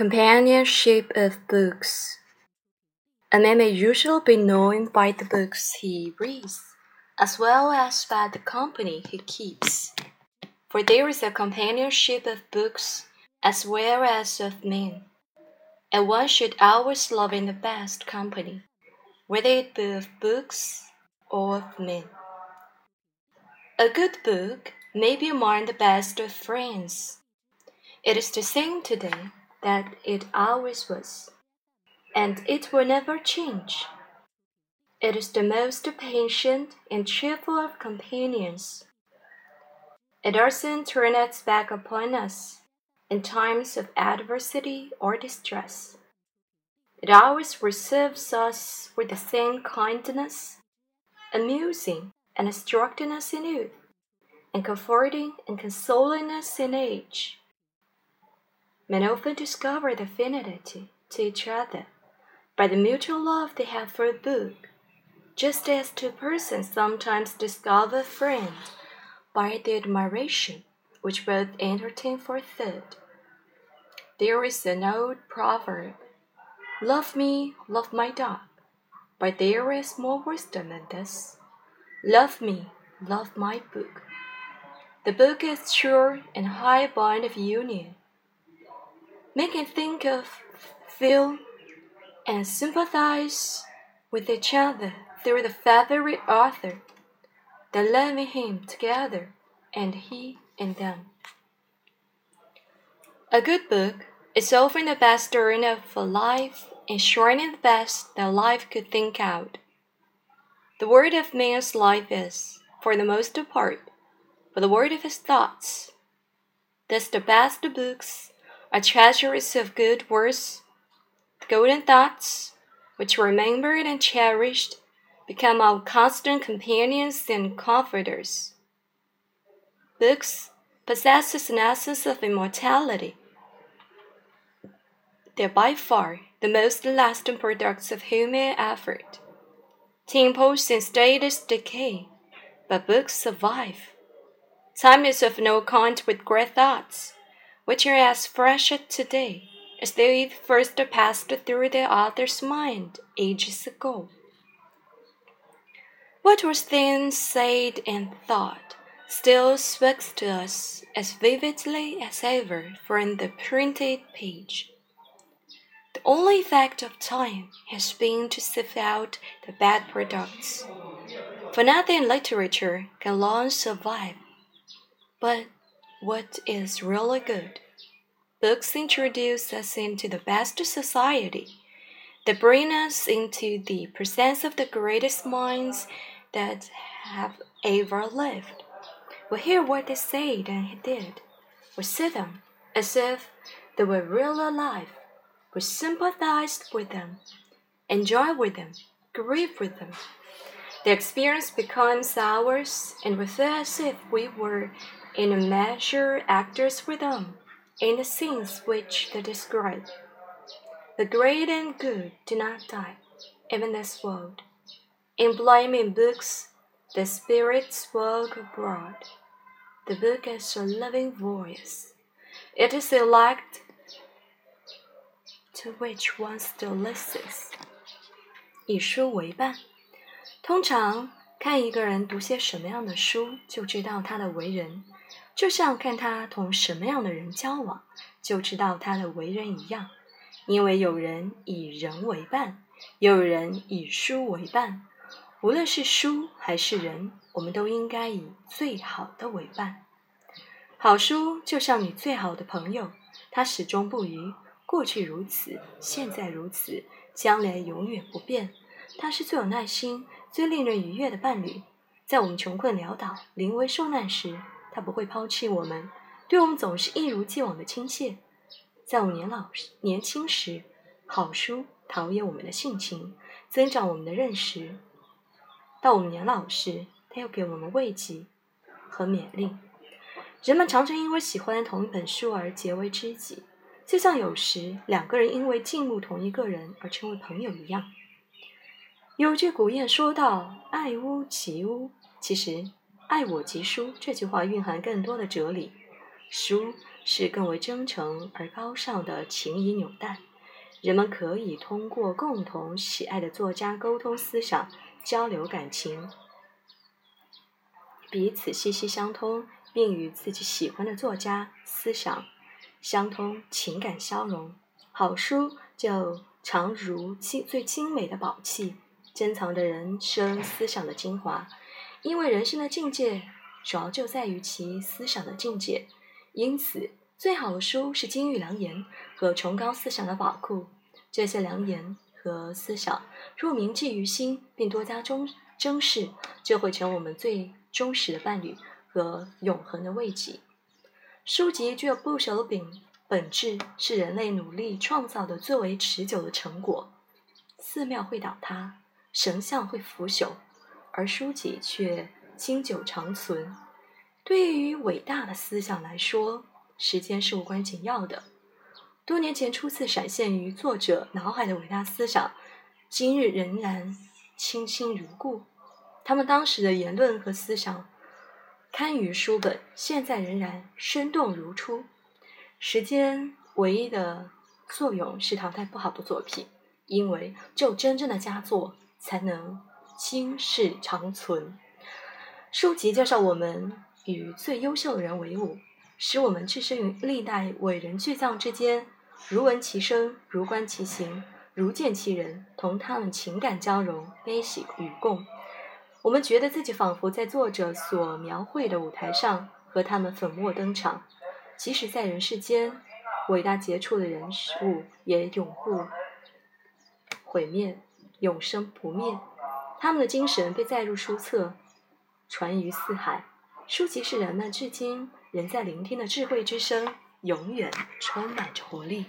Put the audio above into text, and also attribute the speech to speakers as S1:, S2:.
S1: Companionship of books. A man may usually be known by the books he reads, as well as by the company he keeps. For there is a companionship of books as well as of men, and one should always love in the best company, whether it be of books or of men. A good book may be among the best of friends. It is the same today that it always was, and it will never change. It is the most patient and cheerful of companions. It doesn't turn its back upon us in times of adversity or distress. It always receives us with the same kindness, amusing and instructing us in youth, and comforting and consoling us in age men often discover the affinity to each other by the mutual love they have for a book, just as two persons sometimes discover a friend by the admiration which both entertain for a third. There is an old proverb, Love me, love my dog, but there is more wisdom in this. Love me, love my book. The book is sure and high bond of union Make it think of, feel, and sympathize with each other through the favorite author, the loving him together, and he and them. A good book is often the best earner for life, ensuring the best that life could think out. The word of man's life is, for the most part, but the word of his thoughts. Thus, the best books a treasuries of good words, golden thoughts, which remembered and cherished, become our constant companions and comforters. Books possess an essence of immortality. They're by far the most lasting products of human effort. Temples and status decay, but books survive. Time is of no account with great thoughts which are as fresh as today as they first passed through the author's mind ages ago. What was then said and thought still speaks to us as vividly as ever from the printed page. The only effect of time has been to sift out the bad products, for nothing in literature can long survive. But what is really good. Books introduce us into the best society. They bring us into the presence of the greatest minds that have ever lived. We hear what they said and did. We see them as if they were real alive. We sympathize with them, enjoy with them, grieve with them. The experience becomes ours, and we feel as if we were in a measure actors with them in the scenes which they describe. The great and good do not die, even this world. In blaming books, the spirits walk abroad. The book is a living voice. It is the elect to which one still listens. 以书为伴，通常 看一个人读些什么样的书，就知道他的为人。就像看他同什么样的人交往，就知道他的为人一样。因为有人以人为伴，有人以书为伴。无论是书还是人，我们都应该以最好的为伴。好书就像你最好的朋友，他始终不渝，过去如此，现在如此，将来永远不变。他是最有耐心、最令人愉悦的伴侣。在我们穷困潦倒、临危受难时。他不会抛弃我们，对我们总是一如既往的亲切。在我们年老年轻时，好书陶冶我们的性情，增长我们的认识；到我们年老时，他又给我们慰藉和勉励。人们常常因为喜欢同一本书而结为知己，就像有时两个人因为敬慕同一个人而成为朋友一样。有句古谚说道：“爱屋及乌。”其实。爱我及书这句话蕴含更多的哲理。书是更为真诚而高尚的情谊纽带。人们可以通过共同喜爱的作家沟通思想、交流感情，彼此息息相通，并与自己喜欢的作家思想相通、情感相融。好书就常如精最精美的宝器，珍藏着人生思想的精华。因为人生的境界主要就在于其思想的境界，因此最好的书是金玉良言和崇高思想的宝库。这些良言和思想若铭记于心，并多加忠珍视，就会成我们最忠实的伴侣和永恒的慰藉。书籍具有不朽的本本质，是人类努力创造的最为持久的成果。寺庙会倒塌，神像会腐朽。而书籍却经久长存。对于伟大的思想来说，时间是无关紧要的。多年前初次闪现于作者脑海的伟大思想，今日仍然清新如故。他们当时的言论和思想堪于书本，现在仍然生动如初。时间唯一的作用是淘汰不好的作品，因为只有真正的佳作才能。心事长存。书籍介绍我们与最优秀的人为伍，使我们置身于历代伟人巨匠之间，如闻其声，如观其行，如见其人，同他们情感交融，悲喜与共。我们觉得自己仿佛在作者所描绘的舞台上，和他们粉墨登场。即使在人世间，伟大杰出的人事物也永不毁灭，永生不灭。他们的精神被载入书册，传于四海。书籍是人们至今仍在聆听的智慧之声，永远充满着活力。